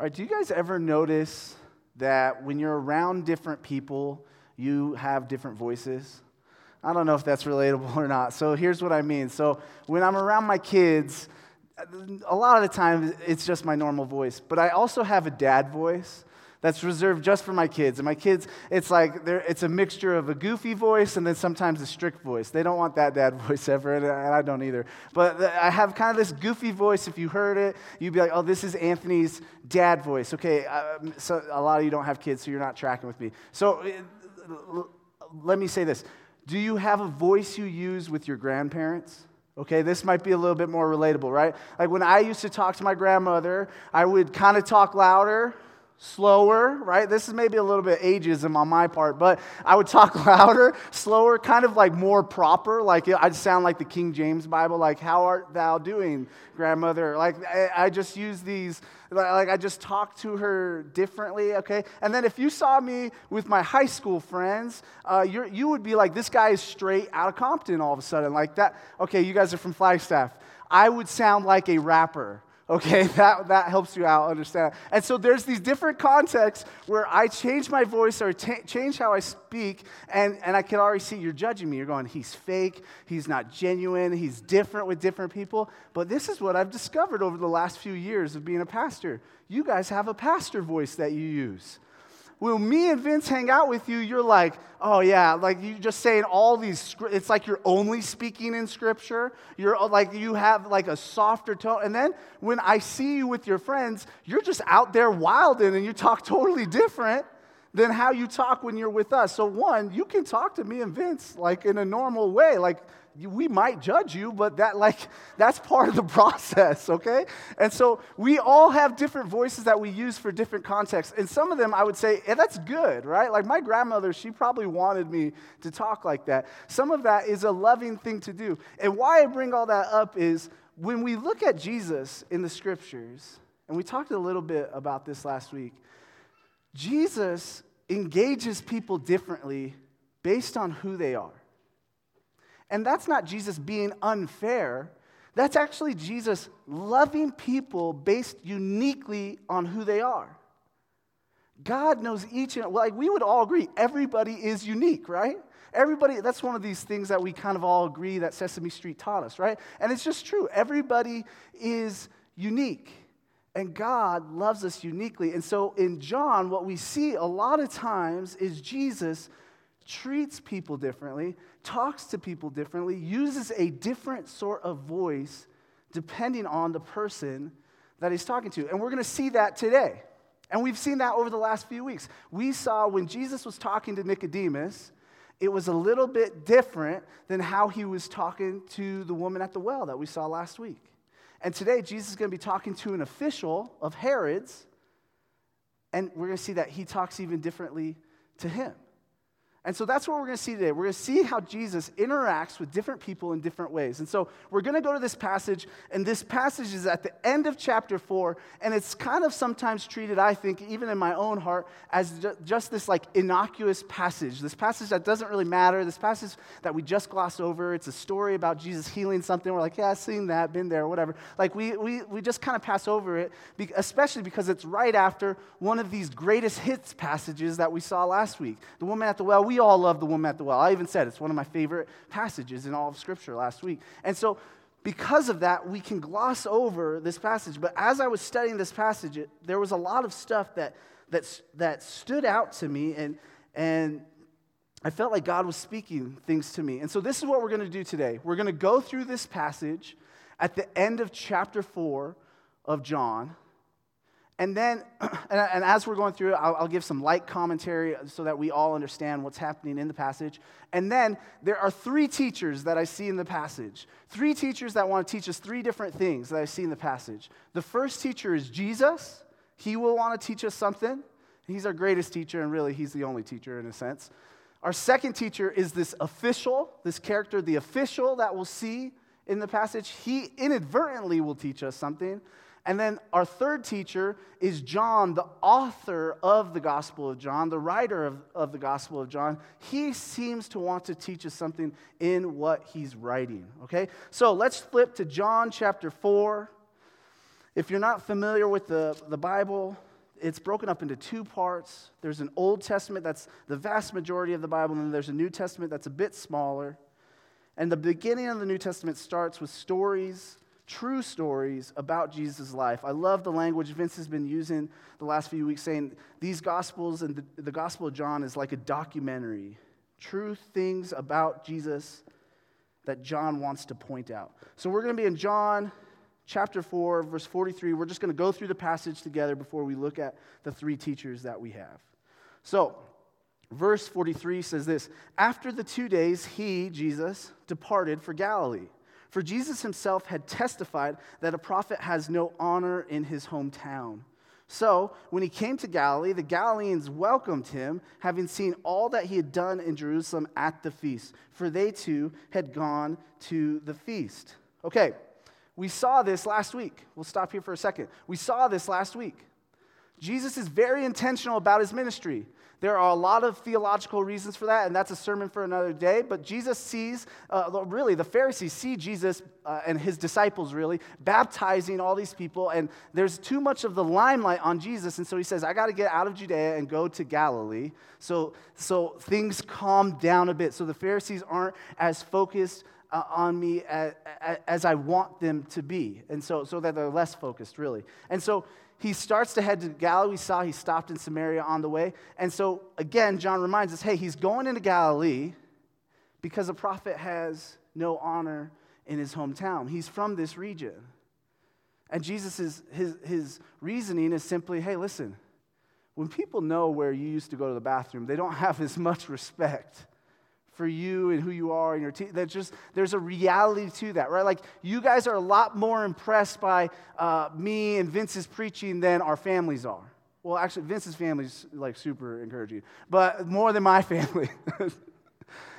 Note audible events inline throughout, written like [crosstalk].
All right, do you guys ever notice that when you're around different people, you have different voices? I don't know if that's relatable or not. So here's what I mean. So when I'm around my kids, a lot of the time it's just my normal voice, but I also have a dad voice that's reserved just for my kids. And my kids, it's like it's a mixture of a goofy voice and then sometimes a strict voice. They don't want that dad [laughs] voice ever, and I don't either. But I have kind of this goofy voice. If you heard it, you'd be like, oh, this is Anthony's dad voice. Okay, um, so a lot of you don't have kids, so you're not tracking with me. So uh, let me say this Do you have a voice you use with your grandparents? Okay, this might be a little bit more relatable, right? Like when I used to talk to my grandmother, I would kind of talk louder slower, right? This is maybe a little bit ageism on my part, but I would talk [laughs] louder, slower, kind of like more proper. Like I'd sound like the King James Bible, like, How art thou doing, grandmother? Like I, I just use these, like I just talk to her differently, okay? And then if you saw me with my high school friends, uh, you would be like, This guy is straight out of Compton all of a sudden. Like that, okay, you guys are from Flagstaff. I would sound like a rapper Okay, [laughs] that, that helps you out understand. And so there's these different contexts where I change my voice or t- change how I speak, and, and I can already see you're judging me. You're going, he's fake, he's not genuine, he's different with different people. But this is what I've discovered over the last few years of being a pastor. You guys have a pastor voice that you use when me and Vince hang out with you, you're like, oh yeah, like you're just saying all these, it's like you're only speaking in scripture. You're uh, like, you have like a softer tone. And then when I see you with your friends, you're just out there wilding and you talk totally different than how you talk when you're with us. So, one, you can talk to me and Vince like in a normal way. Like, we might judge you, but that like [laughs] that's part of the [laughs] process, okay? And so we all have different voices that we use for different contexts. And some of them I would say, yeah, that's good, right? Like my grandmother, she probably wanted me to talk like that. Some of that is a loving thing to do. And why I bring all that up is when we look at Jesus in the scriptures, and we talked a little bit about this last week, Jesus engages people differently based on who they are. And that's not Jesus being unfair. That's actually Jesus loving people based uniquely on who they are. God knows each and like we would all agree everybody is unique, right? Everybody that's one of these things that we kind of all agree that Sesame Street taught us, right? And it's just true. Everybody is unique. And God loves us uniquely. And so in John what we see a lot of times is Jesus treats people differently, talks to people differently, uses a different sort of voice depending on the person that he's talking to. And we're going to see that today. And we've seen that over the last few weeks. We saw when Jesus was talking to Nicodemus, it was a little bit different than how he was talking to the woman at the well that we saw last week. And today, Jesus is going to be talking to an official of Herod's, and we're going to see that he talks even differently to him. And so that's what we're going to see today. We're going to see how Jesus interacts with different people in different ways. And so we're going to go to this passage, and this passage is at the end of chapter four, and it's kind of sometimes treated, I think, even in my own heart, as just this like innocuous passage. This passage that doesn't really matter, this passage that we just gloss over. It's a story about Jesus healing something. We're like, yeah, I've seen that, been there, whatever. Like we, we, we just kind of pass over it, especially because it's right after one of these greatest hits passages that we saw last week. The woman at the well, we we all love the woman at the well. I even said it's one of my favorite passages in all of Scripture last week. And so, because of that, we can gloss over this passage. But as I was studying this passage, it, there was a lot of stuff that, that, that stood out to me, and, and I felt like God was speaking things to me. And so, this is what we're going to do today. We're going to go through this passage at the end of chapter 4 of John. And then, [clears throat] and, as we're going through I'll, I'll, give some light commentary so that we all understand what's happening in the passage. And then there are three teachers that I see in the passage. Three teachers that want to teach us three different things that I see in the passage. The first teacher is Jesus. He will want to teach us something. He's our greatest teacher, and really, he's the only teacher in a sense. Our second teacher is this official, this character, the official that we'll see in the passage. He inadvertently will teach us something. And then our third teacher is John, the author of the Gospel of John, the writer of, of the Gospel of John. He seems to want to teach us something in what he's writing, okay? So let's flip to John chapter 4. If you're not familiar with the, the Bible, it's broken up into two parts. There's an Old Testament that's the vast majority of the Bible, and then there's a New Testament that's a bit smaller. And the beginning of the New Testament starts with stories, true stories about Jesus' life. I love the language Vince has been using the last few weeks, saying these Gospels and the, the Gospel of John is like a documentary. True things about Jesus that John wants to point out. So we're going to be in John chapter 4, verse 43. We're just going to go through the passage together before we look at the three teachers that we have. So, verse 43 says this After the two days, he, Jesus, departed for Galilee. For Jesus himself had testified that a prophet has no honor in his hometown. So, when he came to Galilee, the Galileans welcomed him, having seen all that he had done in Jerusalem at the feast, for they too had gone to the feast. Okay, we saw this last week. We'll stop here for a second. We saw this last week. Jesus is very intentional about his ministry. There are a lot of theological reasons for that, and that's a sermon for another day. But Jesus sees, uh, really, the Pharisees see Jesus uh, and his disciples, really, baptizing all these people, and there's too much of the limelight on Jesus. And so he says, I got to get out of Judea and go to Galilee. So, so things calm down a bit. So the Pharisees aren't as focused uh, on me as, as, I want them to be. And so, so that they're less focused, really. And so he starts to head to Galilee. We saw he stopped in Samaria on the way. And so, again, John reminds us hey, he's going into Galilee because a prophet has no honor in his hometown. He's from this region. And Jesus' is, his, his reasoning is simply hey, listen, when people know where you used to go to the bathroom, they don't [laughs] have as much respect for you and who you are and your team. There's just there's a reality to that, right? Like you guys are a lot more impressed by uh, me and Vince's preaching than our families are. Well, actually, Vince's family's like super encouraging, but more than my [laughs] family.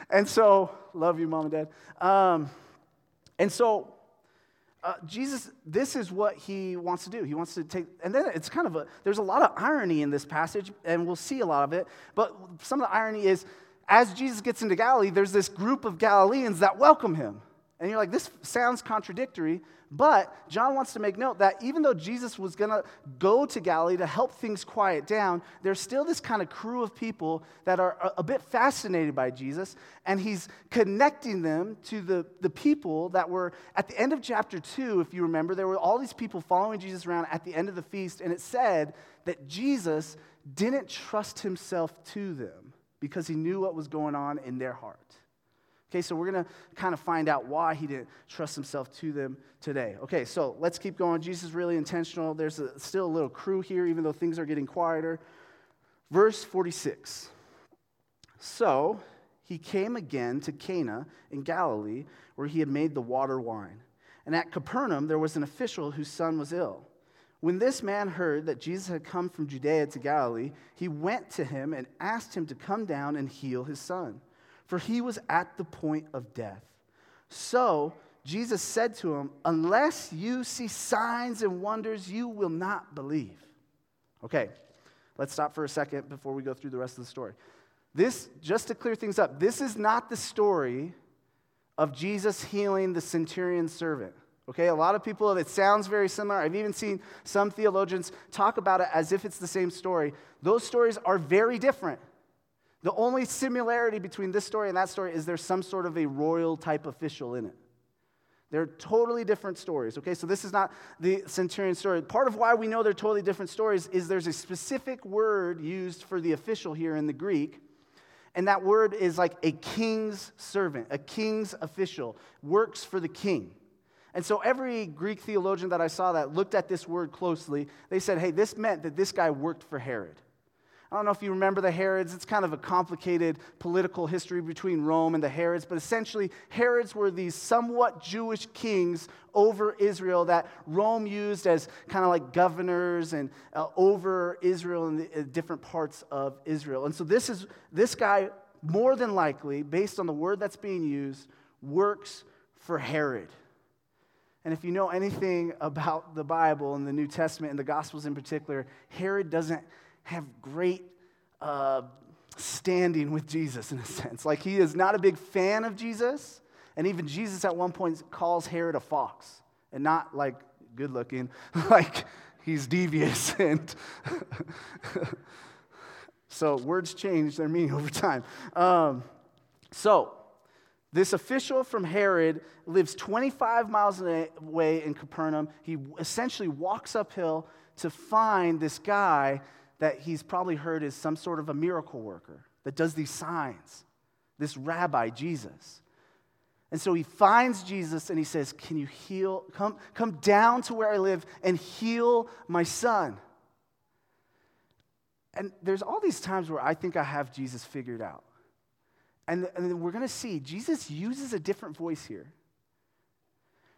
and so, love you, mom and dad. Um, and so, uh, Jesus, this is what he wants to do. He wants to take, and then it's kind of a, there's a lot of irony in this passage, and we'll see a lot of it. But some of the irony is as Jesus gets into Galilee, there's this group of Galileans that welcome him. And you're like, this sounds contradictory, but John wants to make note that even though Jesus was going to go to Galilee to help things quiet down, there's still this kind of crew of people that are a, bit fascinated by Jesus, and he's connecting them to the, the people that were at the end of chapter 2, if you remember, there were all these people following Jesus around at the end of the feast, and it said that Jesus didn't trust himself to them because he knew what was going on in their heart. Okay, so we're going to kind of find out why he didn't trust himself to them today. Okay, so let's keep going. Jesus is really intentional. There's a, still a little crew here, even though things are getting quieter. Verse 46. So he came again to Cana in Galilee, where he had made the water wine. And at Capernaum, there was an official whose son was ill. When this man heard that Jesus had come from Judea to Galilee, he went to him and asked him to come down and heal his son, for he was at the point of death. So Jesus said to him, Unless you see signs and wonders, you will not believe. Okay, let's stop for a second before we go through the rest of the story. This, just to clear things up, this is not the story of Jesus healing the centurion's servant. Okay, a lot of people, it sounds very similar. I've even seen some theologians talk about it as if it's the same story. Those stories are very different. The only similarity between this story and that story is there's some sort of a royal type official in it. They're totally different stories, okay? So this is not the centurion story. Part of why we know they're totally different stories is there's a specific word used for the official here in the Greek, and that word is like a king's servant, a king's official, works for the king. And so every Greek theologian that I saw that looked at this word closely, they said, hey, this meant that this guy worked for Herod. I don't know if you remember the Herods. It's kind of a complicated political history between Rome and the Herods, but essentially, Herods were these somewhat Jewish kings over Israel that Rome used as kind of like governors and uh, over Israel and the uh, different parts of Israel. And so, this is this guy, more than likely, based on the word that's being used, works for Herod. And if you know anything [laughs] about the Bible and the New Testament and the Gospels in particular, Herod doesn't have great uh, standing with Jesus in a [laughs] sense. Like he is not a big fan of Jesus. And even Jesus at one point calls Herod a fox and not like good looking, [laughs] like he's devious. And so words change their meaning over time. Um, so, this official from Herod lives 25 miles away in Capernaum. He essentially walks uphill to find this guy that he's probably heard is some sort of a miracle worker that does these signs, this rabbi, Jesus. And so he finds Jesus and he says, Can you heal? Come, come down to where I live and heal my son. And there's all these times where I think I have Jesus figured out. And, and we're going to see Jesus uses a different voice here.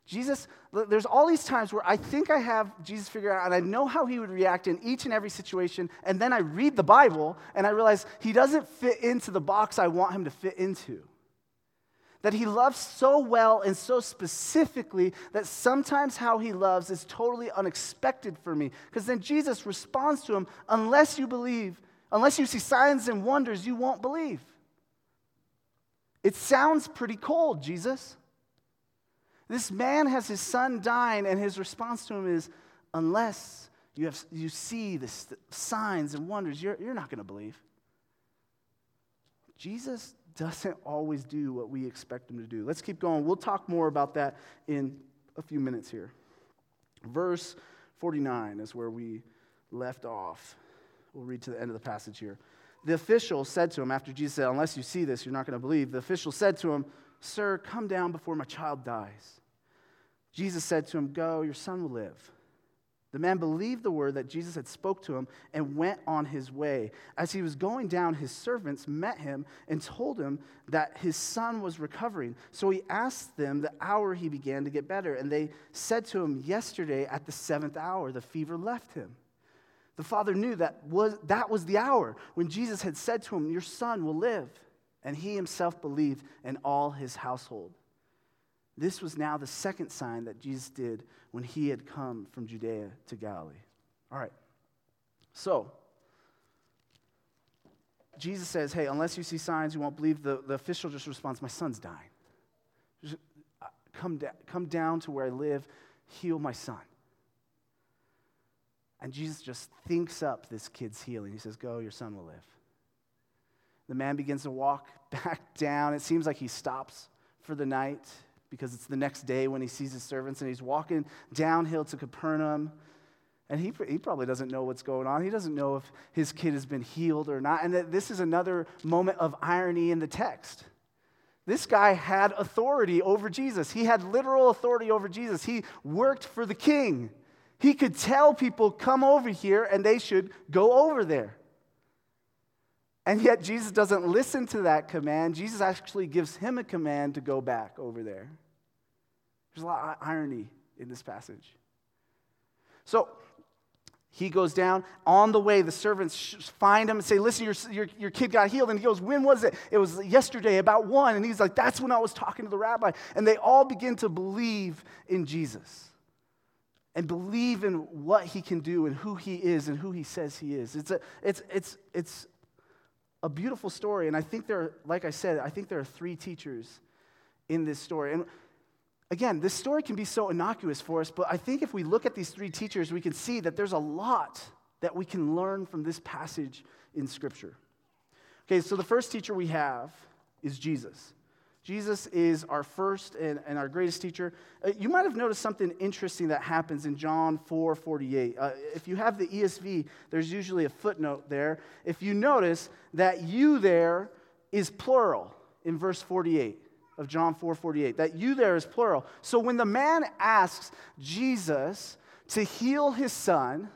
Jesus, there's all these times where I think I have Jesus figured out and I know how he would react in each and every situation. And then I read the Bible and I realize he doesn't fit into the box I want him to fit into. That he loves so well and so specifically that sometimes how he loves is totally unexpected for me. Because then Jesus responds to him unless you believe, unless you see signs and wonders, you won't believe. It sounds pretty cold, Jesus. This man has his son dying, and his response to him is, Unless you, have, you see the signs and wonders, you're, you're not going to believe. Jesus doesn't always do what we expect him to do. Let's keep going. We'll talk more about that in a few minutes here. Verse 49 is where we left off. We'll read to the end of the passage here. The official said to him, after Jesus said, Unless you see this, you're not going to believe. The official said to him, Sir, come down before my child dies. Jesus said to him, Go, your son will live. The man believed the word that Jesus had spoke to him and went on his way. As he was going down, his servants met him and told him that his son was recovering. So he asked them the hour he began to get better. And they said to him, Yesterday at the seventh hour, the fever left him. The father knew that was, that was the hour when Jesus had said to him, Your son will live. And he himself believed, and all his household. This was now the second sign that Jesus did when he had come from Judea to Galilee. All right. So, Jesus says, Hey, unless you see signs, you won't believe. The, the official just responds, My son's dying. Just, uh, come, da- come down to where I live, heal my son. And Jesus just thinks up this kid's healing. He says, Go, your son will live. The man begins to walk [laughs] back down. It seems like he stops for the night because it's the next day when he sees his servants and he's walking downhill to Capernaum. And he, he probably doesn't know what's going on. He doesn't know if his kid has been healed or not. And this is another moment of irony in the text. This guy had authority over Jesus. He had literal authority over Jesus. He worked for the king. He could tell people, come over here, and they should go over there. And yet, Jesus doesn't listen to that command. Jesus actually gives him a command to go back over there. There's a lot of irony in this passage. So, he goes down. On the way, the servants find him and say, Listen, your, your, your kid got healed. And he goes, When was it? It was yesterday, about one. And he's like, That's when I was talking to the rabbi. And they all begin to believe in Jesus and believe in what he can do and who he is and who he says he is. It's, a, it's, it's, it's a beautiful story. And I think there are, like I said, I think there are three teachers in this story. And again, this story can be so innocuous for us, but I think if we look at these three teachers, we can see that there's a lot that we can learn from this passage in Scripture. Okay, so the first teacher we have is Jesus. Jesus is our first and, and our greatest teacher. Uh, you might have noticed something interesting that happens in John 4 48. Uh, if you have the ESV, there's usually a footnote there. If you notice that you there is plural in verse 48 of John 4 48, that you there is plural. So when the man asks Jesus to heal his son,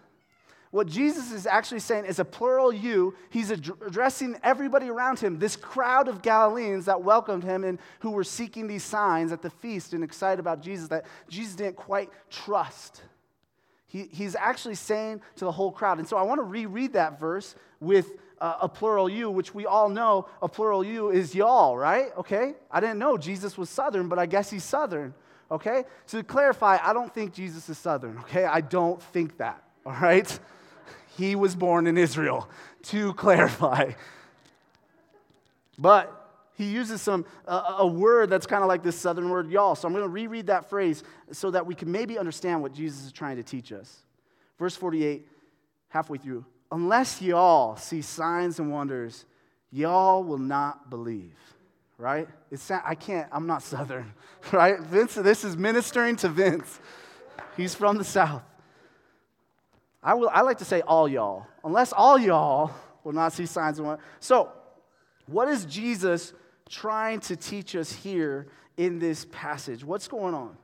what Jesus is actually saying is a plural you. He's addressing everybody around him, this crowd of Galileans that welcomed him and who were seeking these signs at the feast and excited about Jesus that Jesus didn't quite trust. He, he's actually saying to the whole crowd. And so I want to reread that verse with uh, a plural you, which we all know a plural you is y'all, right? Okay? I didn't know Jesus was Southern, but I guess he's Southern. Okay? To clarify, I don't think Jesus is Southern. Okay? I don't think that. All right? He was born in Israel, to clarify. But he uses some a word that's kind of like this southern word y'all. So I'm going to reread that phrase so that we can maybe understand what Jesus is trying to teach us. Verse 48, halfway through. Unless y'all see signs and wonders, y'all will not believe. Right? It's I can't, I'm not [laughs] southern, right? Vince, this is ministering to Vince. He's from the south. I, will, I like to say all y'all. Unless all y'all will not see signs and wonders. So, what is Jesus trying to teach us here in this passage? What's going on?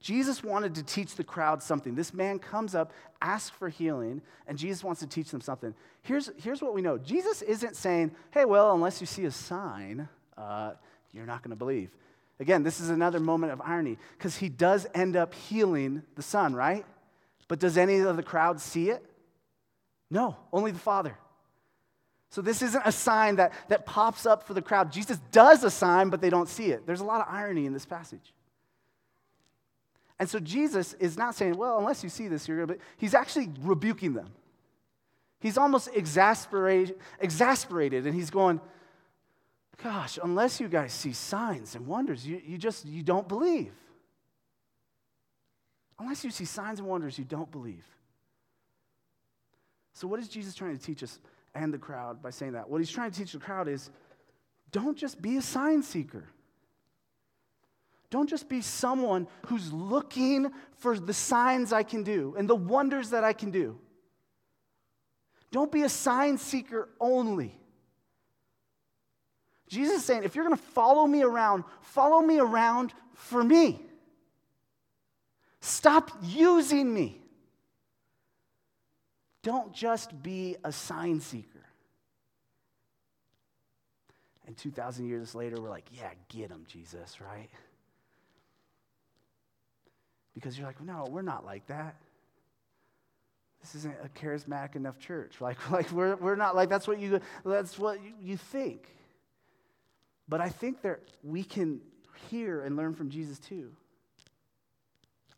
Jesus wanted to teach the crowd something. This man comes up, asks for healing, and Jesus wants to teach them something. Here's, here's what we know Jesus isn't saying, hey, well, unless you see a sign, uh, you're not going to believe. Again, this is another moment of irony because he does end up healing the son, right? But does any of the crowd see it? No, only the Father. So this isn't a sign that, that pops up for the crowd. Jesus does a sign, but they don't see it. There's a lot of irony in this passage. And so Jesus is not saying, well, unless you see this, you're going to He's actually rebuking them. He's almost exasperated, exasperated, and he's going, gosh, unless you guys see signs and wonders, you, you just, you don't believe. Unless you see signs and wonders, you don't believe. So, what is Jesus trying to teach us and the crowd by saying that? What he's trying to teach the crowd is don't just be a sign seeker. Don't just be someone who's looking for the signs I can do and the wonders that I can do. Don't be a sign seeker only. Jesus is saying, if you're going to follow me around, follow me around for me. Stop using me. Don't just be a sign seeker. And 2,000 years later, we're like, yeah, get him, Jesus, right? Because you're like, no, we're not like that. This isn't a charismatic enough church. [laughs] Like, like we're, we're not like that's what you that's what you, you think. But I think that we can hear and learn from Jesus too.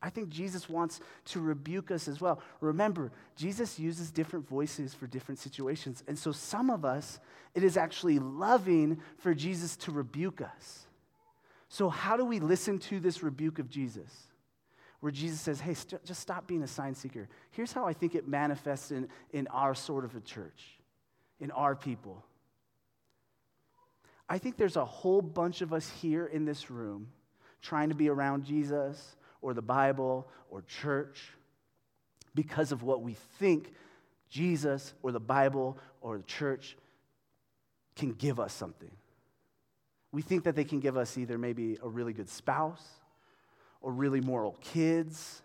I think Jesus wants to rebuke us as well. Remember, Jesus uses different voices for different situations. And so, some of us, it is actually loving for Jesus to rebuke us. So, how do we listen to this rebuke of Jesus? Where Jesus says, hey, st- just stop being a sign seeker. Here's how I think it manifests in, in our sort of a church, in our people. I think there's a whole bunch of us here in this room trying to be around Jesus or the Bible or church because of what we think Jesus or the Bible or the church can give us something. We think that they can give us either maybe a really good spouse or really moral kids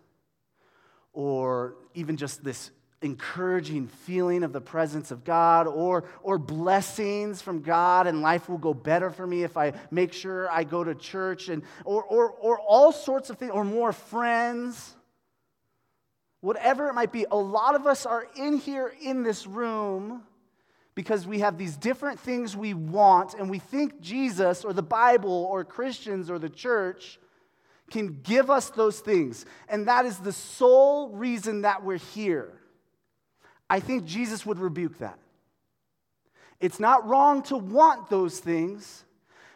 or even just this encouraging feeling of the presence of God or, or blessings from God and life will go better for me if I make sure I go to church and or, or, or all sorts of things or more friends. Whatever it might be, a lot of us are in here in this room because we have these different things we want and we think Jesus or the Bible or Christians or the church can give us those things. And that is the sole reason that we're here. I think Jesus would rebuke that. It's not wrong to want those things,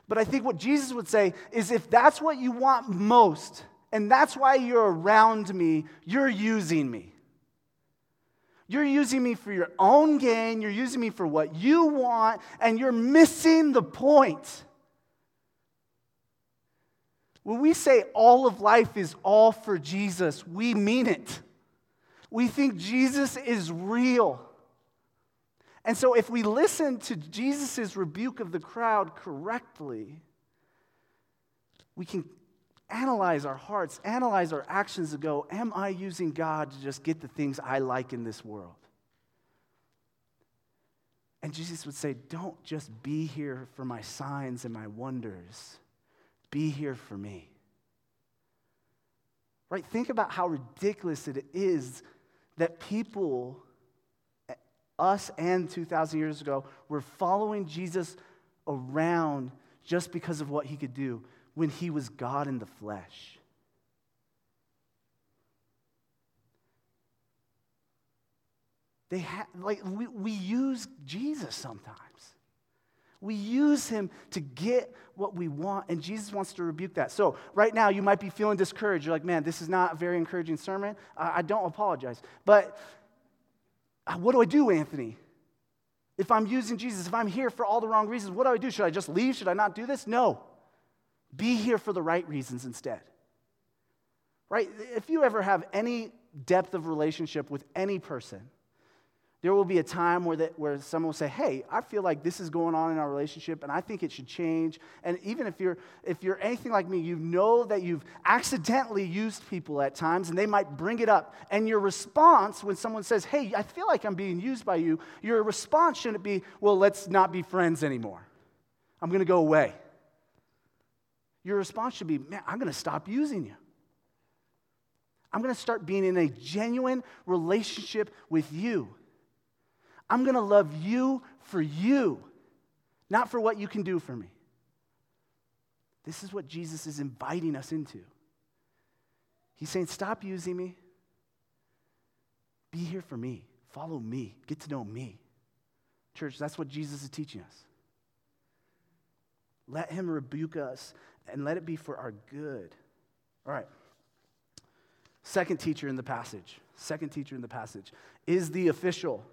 but I think what Jesus would say is if that's what you want most, and that's why you're around me, you're using me. You're using me for your own gain, you're using me for what you want, and you're missing the point. When we say all of life is all for Jesus, we mean it. We think Jesus is real. And so, if we listen to Jesus' rebuke of the crowd correctly, we can analyze our hearts, analyze our actions, and go, Am I using God to just get the things I like in this world? And Jesus would say, Don't just be here for my signs and my wonders, be here for me. Right? Think about how ridiculous it is that people, us and 2,000 years ago, were following Jesus around just because of what he could do when he was God in the flesh. They ha- like we, we use Jesus sometimes. We use him to get what we want, and Jesus wants to rebuke that. So, right now, you might be feeling discouraged. You're like, man, this is not a very encouraging sermon. I, don't apologize. But uh, what do I do, Anthony? If I'm using Jesus, if I'm here for all the wrong reasons, what do I do? Should I just leave? Should I not do this? No. Be here for the right reasons instead. Right? If you ever have any depth of relationship with any person, there will be a time where, that, where someone will say, Hey, I feel like this is going on in our relationship and I think it should change. And even if you're, if you're anything like me, you know that you've accidentally used people at times and they might bring it up. And your response when someone says, Hey, I feel like I'm being used by you, your response shouldn't be, Well, let's not be friends anymore. I'm going to go away. Your response should be, Man, I'm going to stop using you. I'm going to start being in a genuine relationship with you. I'm going to love you for you, not for what you can do for me. This is what Jesus is inviting us into. He's saying, Stop using me. Be here for me. Follow me. Get to know me. Church, that's what Jesus is teaching us. Let him rebuke us and let it be for our good. All right. Second teacher in the passage. Second teacher in the passage is the official.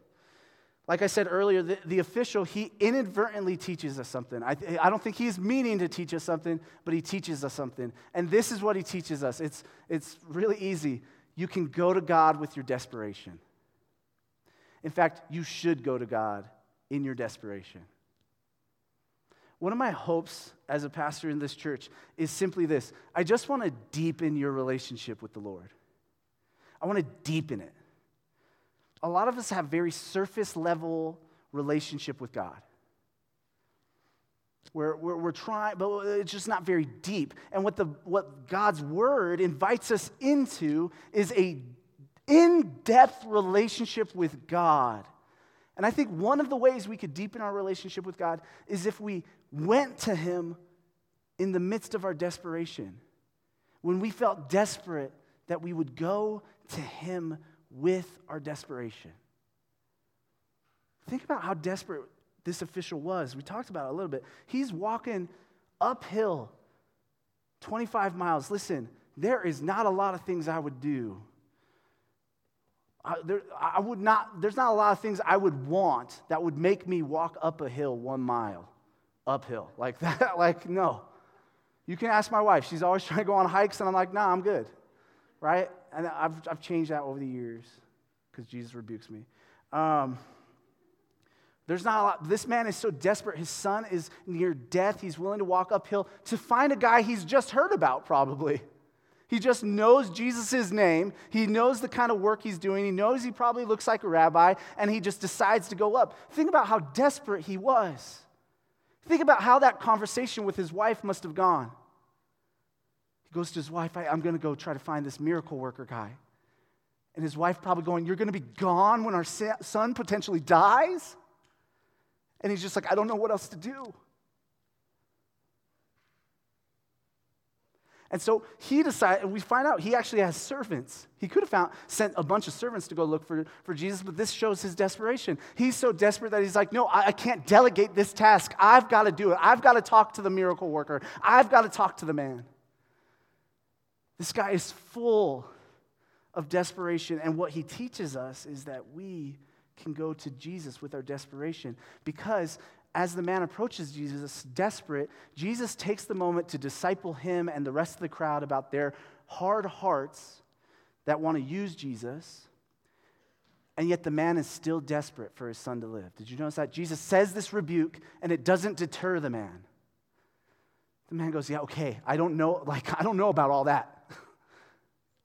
Like I said earlier, the, the, official, he inadvertently teaches us something. I, I don't think he's meaning to teach us something, but he teaches us something. And this is what he teaches us it's, it's really easy. You can go to God with your desperation. In fact, you should go to God in your desperation. One of my hopes as a pastor in this church is simply this I just want to deepen your relationship with the Lord. I want to deepen it a lot of us have very surface level relationship with God. We're, we're, we're, trying, but it's just not very deep. And what, the, what God's word invites us into is a in-depth relationship with God. And I think one of the ways we could deepen our relationship with God is if we went to Him in the midst of our desperation. When we felt desperate, that we would go to Him with our desperation. Think about how desperate this official was. We talked about it a little bit. He's walking uphill 25 miles. Listen, there is not a lot of things I would do. I, there, I would not, there's not a lot of things I would want that would make me walk up a hill one mile uphill [laughs] like that. like, no. You can ask my wife. She's always trying to go on hikes, and I'm like, nah, I'm good. Right? And I've, I've changed that over the years because Jesus rebukes me. Um, there's not a lot. This man is so desperate. His son is near death. He's willing to walk uphill to find a guy he's just heard about, probably. He just knows Jesus' name. He knows the kind of work he's doing. He knows he probably looks like a rabbi, and he just decides to go up. Think about how desperate he was. Think about how that conversation with his wife must have gone. He goes to his wife, I, am going to go try to find this miracle worker guy. And his wife probably going, You're going to be gone when our son potentially dies? And he's just like, I don't know what else to do. And so he decided, we find out he actually has servants. He could have found, sent a bunch of servants to go look for, for Jesus, but this shows his desperation. He's so desperate that he's like, no, I, I can't delegate this task. I've got to do it. I've got to talk to the miracle worker. I've got to talk to the man. This guy is full of desperation, and what he teaches us is that we can go to Jesus with our desperation because as the man approaches Jesus, desperate, Jesus takes the moment to disciple him and the rest of the crowd about their hard hearts that want to use Jesus. And yet the man is still desperate for his son to live. Did you notice that? Jesus says this rebuke, and it doesn't deter the man. The man goes, Yeah, okay, I don't know, like, I don't know about all that.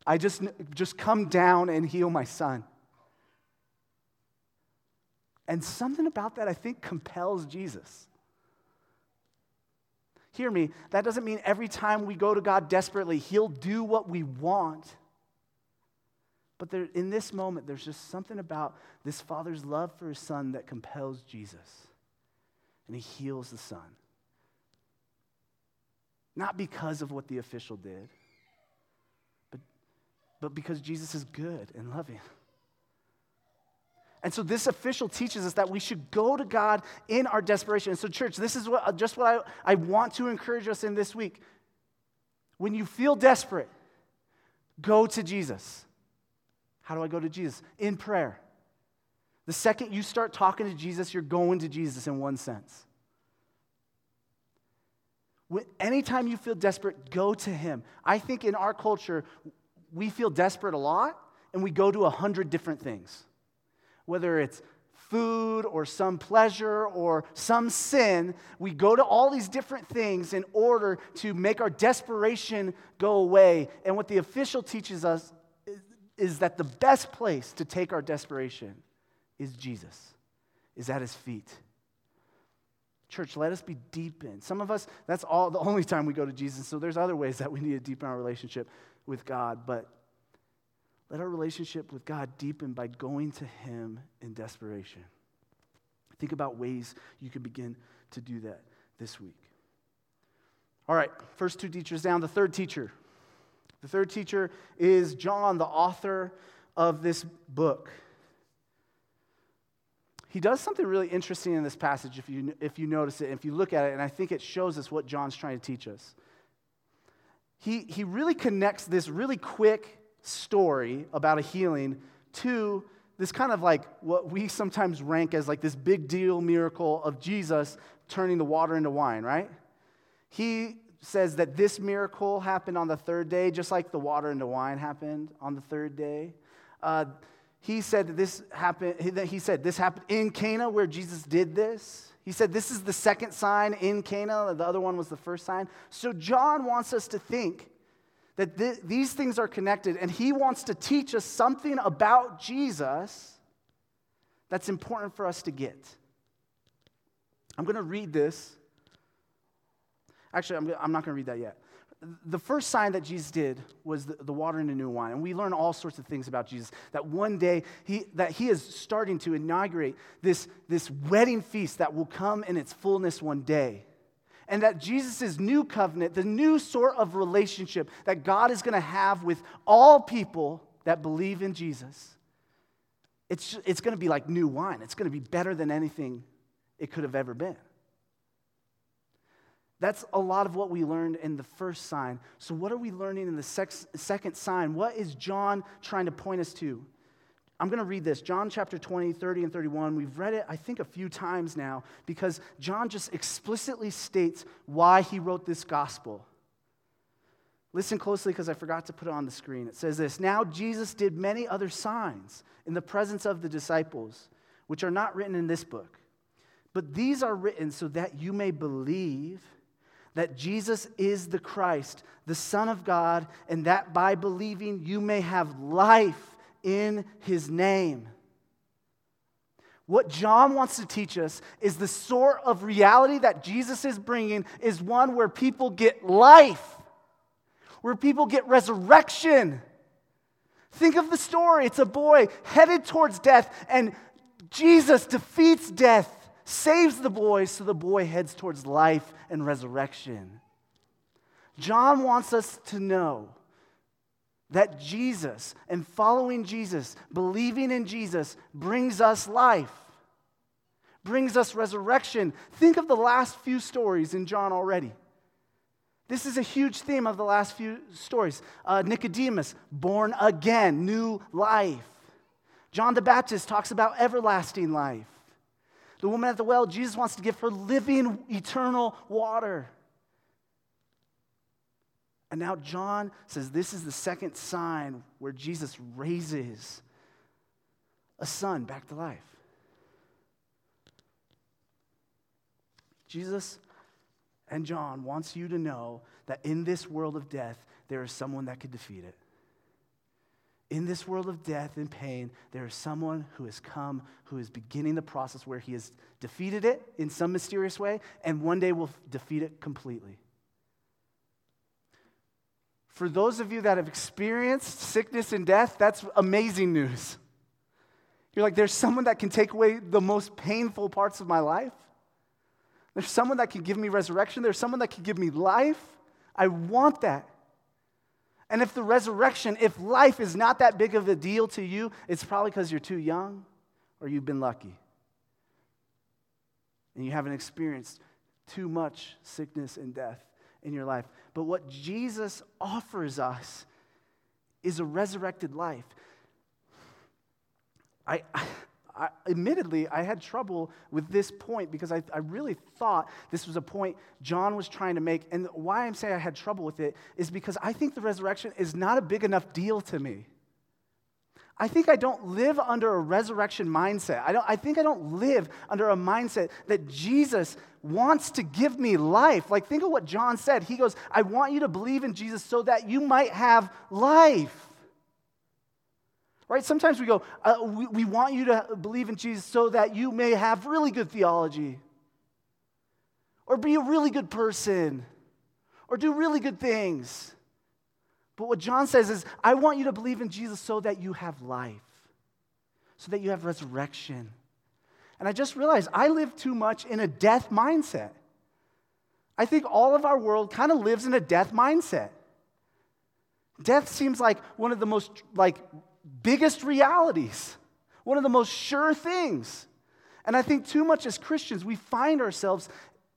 I just, just come down and heal my son. And something about that, I think, compels Jesus. Hear me, that doesn't mean every time we go to God desperately, He'll do what we want. But there, in this moment, there's just something about this father's love for his son that compels Jesus. And he heals the son. Not because of what the official did, but because Jesus is good and loving. And so this official teaches us that we should go to God in our desperation. And so, church, this is what, just what I, I want to encourage us in this week. When you feel desperate, go to Jesus. How do I go to Jesus? In prayer. The second you start talking to Jesus, you're going to Jesus in one sense. Anytime you feel desperate, go to Him. I think in our culture, we feel desperate a lot and we go to a hundred different things. Whether it's food or some pleasure or some sin, we go to all these different things in order to make our desperation go away. And what the official teaches us is, that the best place to take our desperation is Jesus, is at his feet. Church, let us be deepened. Some of us, that's all the only time we go to Jesus. So there's other ways that we need to deepen our relationship with God. But let our relationship with God deepen by going to Him in desperation. Think about ways you can begin to do that this week. All right, first two teachers down. The third teacher. The third teacher is John, the author of this book he does something really interesting in this passage if you, if you notice it, if you look at it, and I think it shows us what John's trying to teach us. He, he really connects this really quick story about a healing to this kind of like what we sometimes rank as like this big deal miracle of Jesus turning the water into wine, right? He says that this miracle happened on the third day, just like the water into wine happened on the third day. Uh, he said that this happened, he said this happened in Cana where Jesus did this. He said this is the second sign in Cana, the other one was the first sign. So John wants us to think that th- these things are connected, and he wants to teach us something about Jesus that's important for us to get. I'm going to read this. Actually, I'm, I'm not going to read that yet the first sign that Jesus did was the, the, water into new wine. And we learn all sorts of things about Jesus. That one day, he, that he is starting to inaugurate this, this wedding feast that will come in its fullness one day. And that Jesus' new covenant, the new sort of relationship that God is going to have with all people that believe in Jesus, it's, it's going to be like new wine. It's going to be better than anything it could have ever been. That's a lot of what we learned in the first sign. So, what are we learning in the sex, second sign? What is John trying to point us to? I'm going to read this John chapter 20, 30, and 31. We've read it, I think, a few times now because John just explicitly states why he wrote this gospel. Listen closely because I forgot to put it on the screen. It says this Now Jesus did many other signs in the presence of the disciples, which are not written in this book. But these are written so that you may believe that Jesus is the Christ, the Son of God, and that by believing you may have life in his name. What John wants to teach us is the sort of reality that Jesus is bringing is one where people get life, where people get resurrection. Think of the story. It's a boy headed towards death, and Jesus defeats death saves the boy so the boy heads towards life and resurrection. John wants us to know that Jesus and following Jesus, believing in Jesus, brings us life, brings us resurrection. Think of the last few stories in John already. This is a huge theme of the last few stories. Uh, Nicodemus, born again, new life. John the Baptist talks about everlasting life. The woman at the well, Jesus wants to give her living, eternal water. And now John says this is the second sign where Jesus raises a son back to life. Jesus and John wants you to know that in this world of death, there is someone that could defeat it in this world of death and pain, there is someone who has come, who is beginning the process where he has defeated it in some mysterious way, and one day will defeat it completely. For those of you that have experienced sickness and death, that's amazing news. You're like, there's someone that can take away the most painful parts of my life. There's someone that can give me resurrection. There's someone that can give me life. I want that. And if the resurrection, if life is not that big of a deal to you, it's probably because you're too young, or you've been lucky. And you haven't experienced too much sickness and death in your life. But what Jesus offers us is a resurrected life. I, I, admittedly, I had trouble with this point because I, I really thought this was a point John was trying to make. And why I'm saying I had trouble with it is because I think the resurrection is not a big enough deal to me. I think I don't live under a resurrection mindset. I, don't, I think I don't live under a mindset that Jesus wants to give me life. Like, think of what John said. He goes, I want you to believe in Jesus so that you might have life. Right? Sometimes we go, uh, we, we want you to believe in Jesus so that you may have really good theology, or be a really good person, or do really good things. But what John says is, I want you to believe in Jesus so that you have life, so that you have resurrection. And I just realized I live too much in a death mindset. I think all of our world kind of lives in a death mindset. Death seems like one of the most like biggest realities, one of the most sure things. And I think too much as Christians, we find ourselves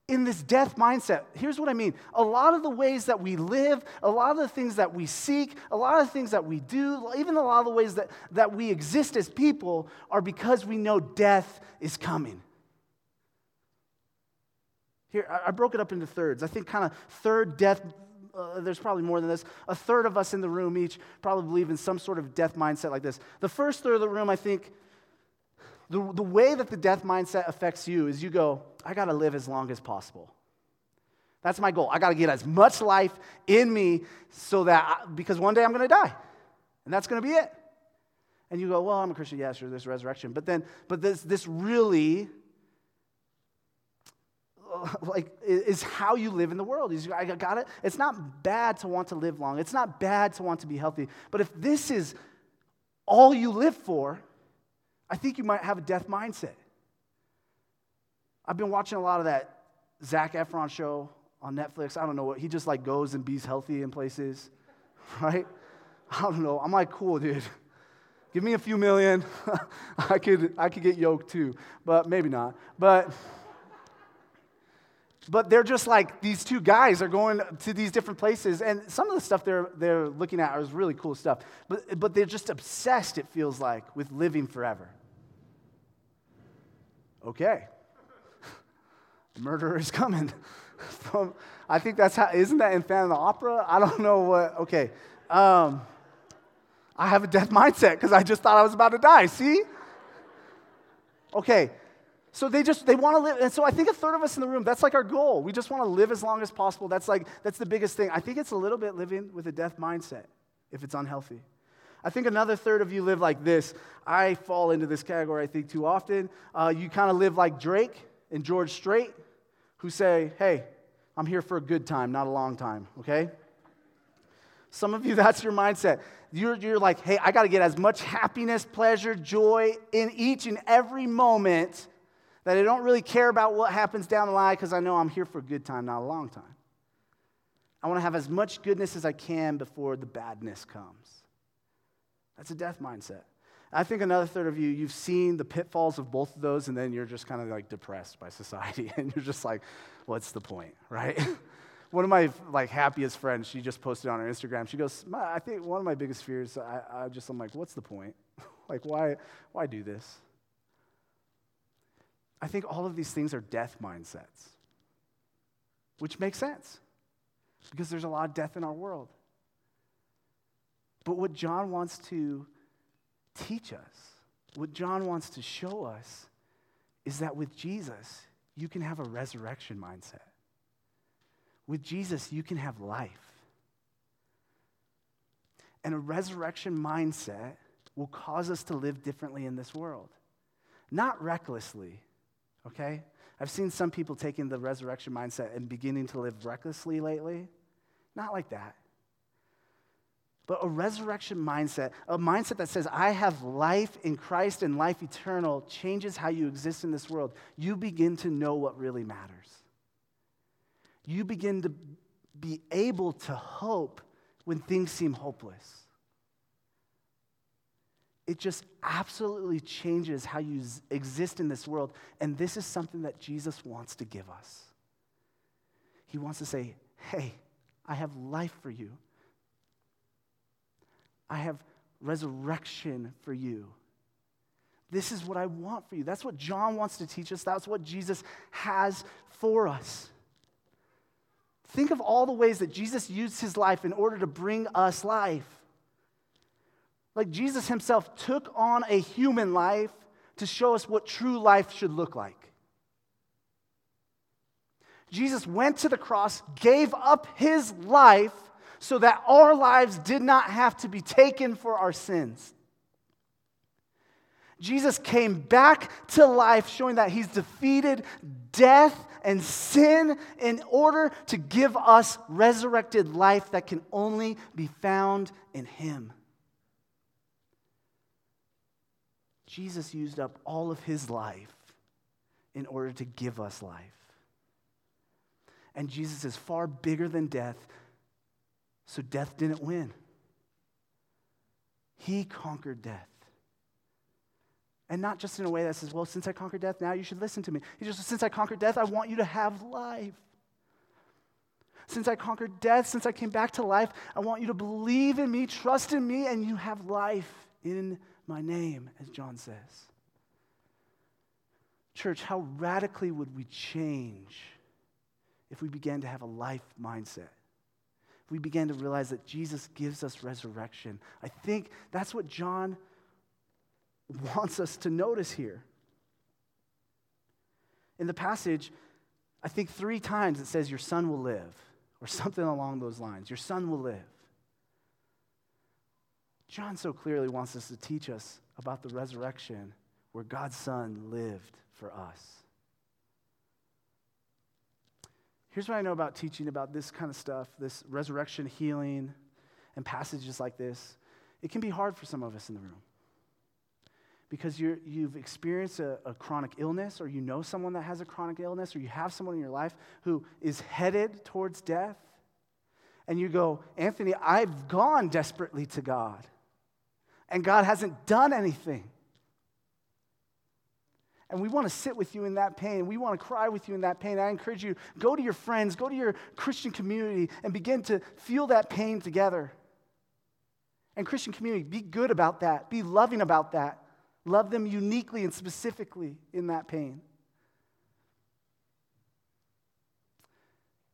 in this death mindset. Here's what I mean a lot of the ways that we live, a lot of the things that we seek, a lot of the things that we do, even a lot of the ways that, that we exist as people are because we know death is coming. Here, I broke it up into thirds. I think kind of third death, uh, there's probably more than this. A third of us in the room each probably believe in some sort of death mindset like this. The first third of the room, I think, the, the way that the death mindset affects you is you go, I got to live as long as possible. That's my goal. I got to get as much life in me so that, I, because one day I'm going to die. And that's going to be it. And you go, well, I'm a Christian. Yes, sure, there's resurrection. But then, but this, this really, [laughs] like, is how you live in the world. I got it. It's not bad to want to live long. It's not bad to want to be healthy. But if this is all you live for, I think you might have a death mindset. I've been watching a lot of that Zac Efron show on Netflix. I don't know what, he just like goes and bees healthy in places, [laughs] right? I don't know. I'm like, cool, dude. Give me a few million. [laughs] I could, I could get yoked too, but maybe not. But, but they're just like these two guys are going to these different places, and some of the stuff they're, they're looking at is really cool stuff. But, but they're just obsessed, it feels like, with living forever. Okay. [laughs] Murderer is coming. [laughs] From, I think that's how, isn't that in Phantom of the Opera? I don't know what, okay. Um, I have a death mindset because I just thought I was about to die. See? Okay. So they just they want to live, and so I think a third of us in the room, that's like our goal. We just want to live as long as possible. That's like that's the biggest thing. I think it's a little bit living with a death mindset if it's unhealthy. I think another third of you live like this. I fall into this category, I think, too often. Uh, you kind of live like Drake and George Strait, who say, hey, I'm here for a good time, not a long time, okay? Some of you, [laughs] that's your mindset. You're, you're like, hey, I got to get as much happiness, pleasure, joy in each and every moment that I don't really care about what happens down the line because I know I'm here for a good time, not a long time. I want to have as much goodness as I can before the badness comes. That's a death mindset. I think another third of you, you've seen the pitfalls of both of those, and then you're just kind of like depressed by society, [laughs] and you're just like, what's the point, [laughs] right? one of my like happiest friends, she just posted on her Instagram. She goes, I think one of my biggest fears, I, I just, I'm like, what's the point? [laughs] like, why, why do this? I think all of these things are death mindsets, which makes sense because there's a lot of death in our world. But what John wants to teach us, what John wants to show us, is that with Jesus, you can have a resurrection mindset. With Jesus, you can have life. And a resurrection mindset will cause us to live differently in this world. Not recklessly, okay? I've seen some people taking the resurrection mindset and beginning to live recklessly lately. Not like that. But a resurrection mindset, a mindset that says, I have life in Christ and life eternal, changes how you exist in this world. You begin to know what really matters. You begin to be able to hope when things seem hopeless. It just absolutely changes how you exist in this world. And this is something that Jesus wants to give us. He wants to say, Hey, I have life for you. I have resurrection for you. This is what I want for you. That's what John wants to teach us. That's what Jesus has for us. Think of all the ways that Jesus used his life in order to bring us life. Like Jesus himself took on a human life to show us what true life should look like. Jesus went to the cross, gave up his life so that our lives did not have to be taken for our sins. Jesus came back to life, showing that he's defeated death and sin in order to give us resurrected life that can only be found in him. Jesus used up all of his life in order to give us life. And Jesus is far bigger than death, so death didn't win. He conquered death. And not just in a way that says, well, since I conquered death, now you should listen to me. He just, says, since I conquered death, I want you to have life. Since I conquered death, since I came back to life, I want you to believe in me, trust in me, and you have life in my name, as John says. Church, how radically would we change if we began to have a life mindset? If we began to realize that Jesus gives us resurrection. I think that's what John wants us to notice here. In the passage, I think three times it says, Your son will live, or something along those lines. Your son will live. John so clearly wants us to teach us about the resurrection where God's Son lived for us. Here's what I know about teaching about this kind of stuff this resurrection, healing, and passages like this. It can be hard for some of us in the room because you have experienced a, a, chronic illness, or you know someone that has a chronic illness, or you have someone in your life who is headed towards death, and you go, Anthony, I've gone desperately to God and God hasn't done anything. And we want to sit with you in that pain. We want to cry with you in that pain. I encourage you, go to your friends, go to your Christian community, and begin to feel that pain together. And Christian community, be good about that. Be loving about that. Love them uniquely and specifically in that pain.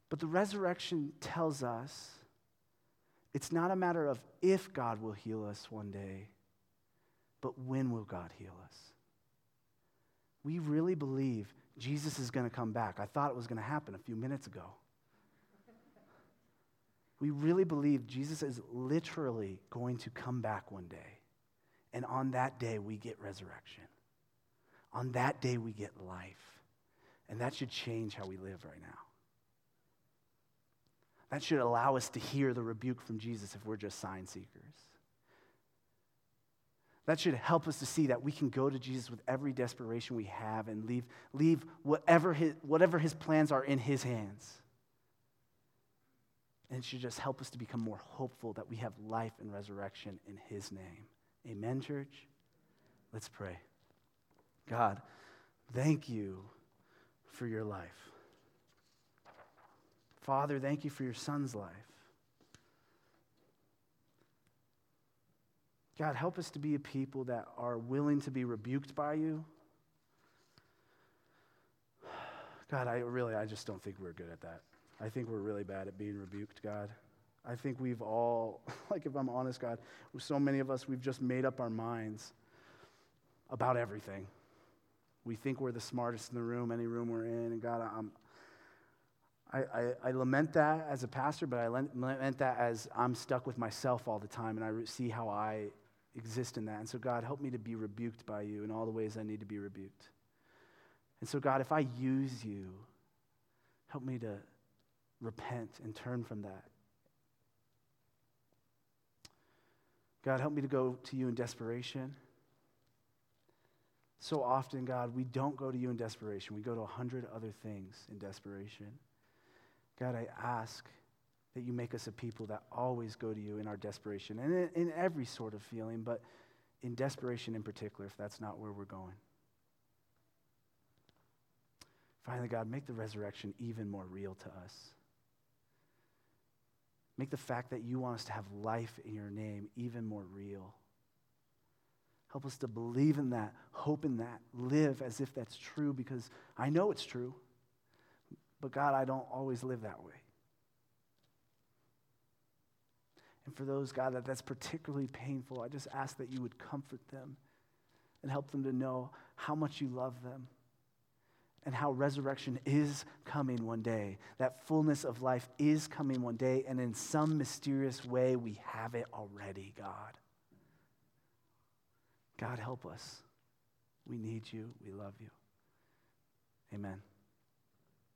But the resurrection tells us it's not a matter of if God will heal us one day, but when will God heal us? We really believe Jesus is going to come back. I thought it was going to happen a few minutes ago. We really believe Jesus is literally going to come back one day. And on that day, we get resurrection. On that day, we get life. And that should change how we live right now. That should allow us to hear the rebuke from Jesus if we're just sign seekers. That should help us to see that we can go to Jesus with every desperation we have and leave, leave whatever, his, whatever his plans are in his hands. And it should just help us to become more hopeful that we have life and resurrection in his name. Amen, church? Let's pray. God, thank you for your life. Father, thank you for your son's life. God, help us to be a people that are willing to be rebuked by you. God, I really, I just don't think we're good at that. I think we're really bad at being rebuked, God. I think we've all, [laughs] like if I'm honest, God, so many of us, we've just made up our minds about everything. We think we're the smartest in the room, any room we're in, and God, I'm, I, I, I, lament that as a pastor, but I lament that as I'm stuck with myself all the time and I see how I exist in that. And so, God, help me to be rebuked by you in all the ways I need to be rebuked. And so, God, if I use you, help me to repent and turn from that. God, help me to go to you in desperation. So often, God, we don't go to you in desperation. We go to a hundred other things in desperation. God, I ask that you make us a people that always go to you in our desperation and in, every sort of feeling, but in desperation in particular, if that's not where we're going. Finally, God, make the resurrection even more real to us. Make the fact that you want us to have life in your name even more real. Help us to believe in that, hope in that, live as if that's true because I know it's true. But God, I don't always live that way. And for those, God, that that's particularly painful, I just ask that you would comfort them and help them to know how much you love them and how resurrection is coming one day. That fullness of life is coming one day, and in some mysterious way, we have it already, God. God, help us. We need you. We love you. Amen.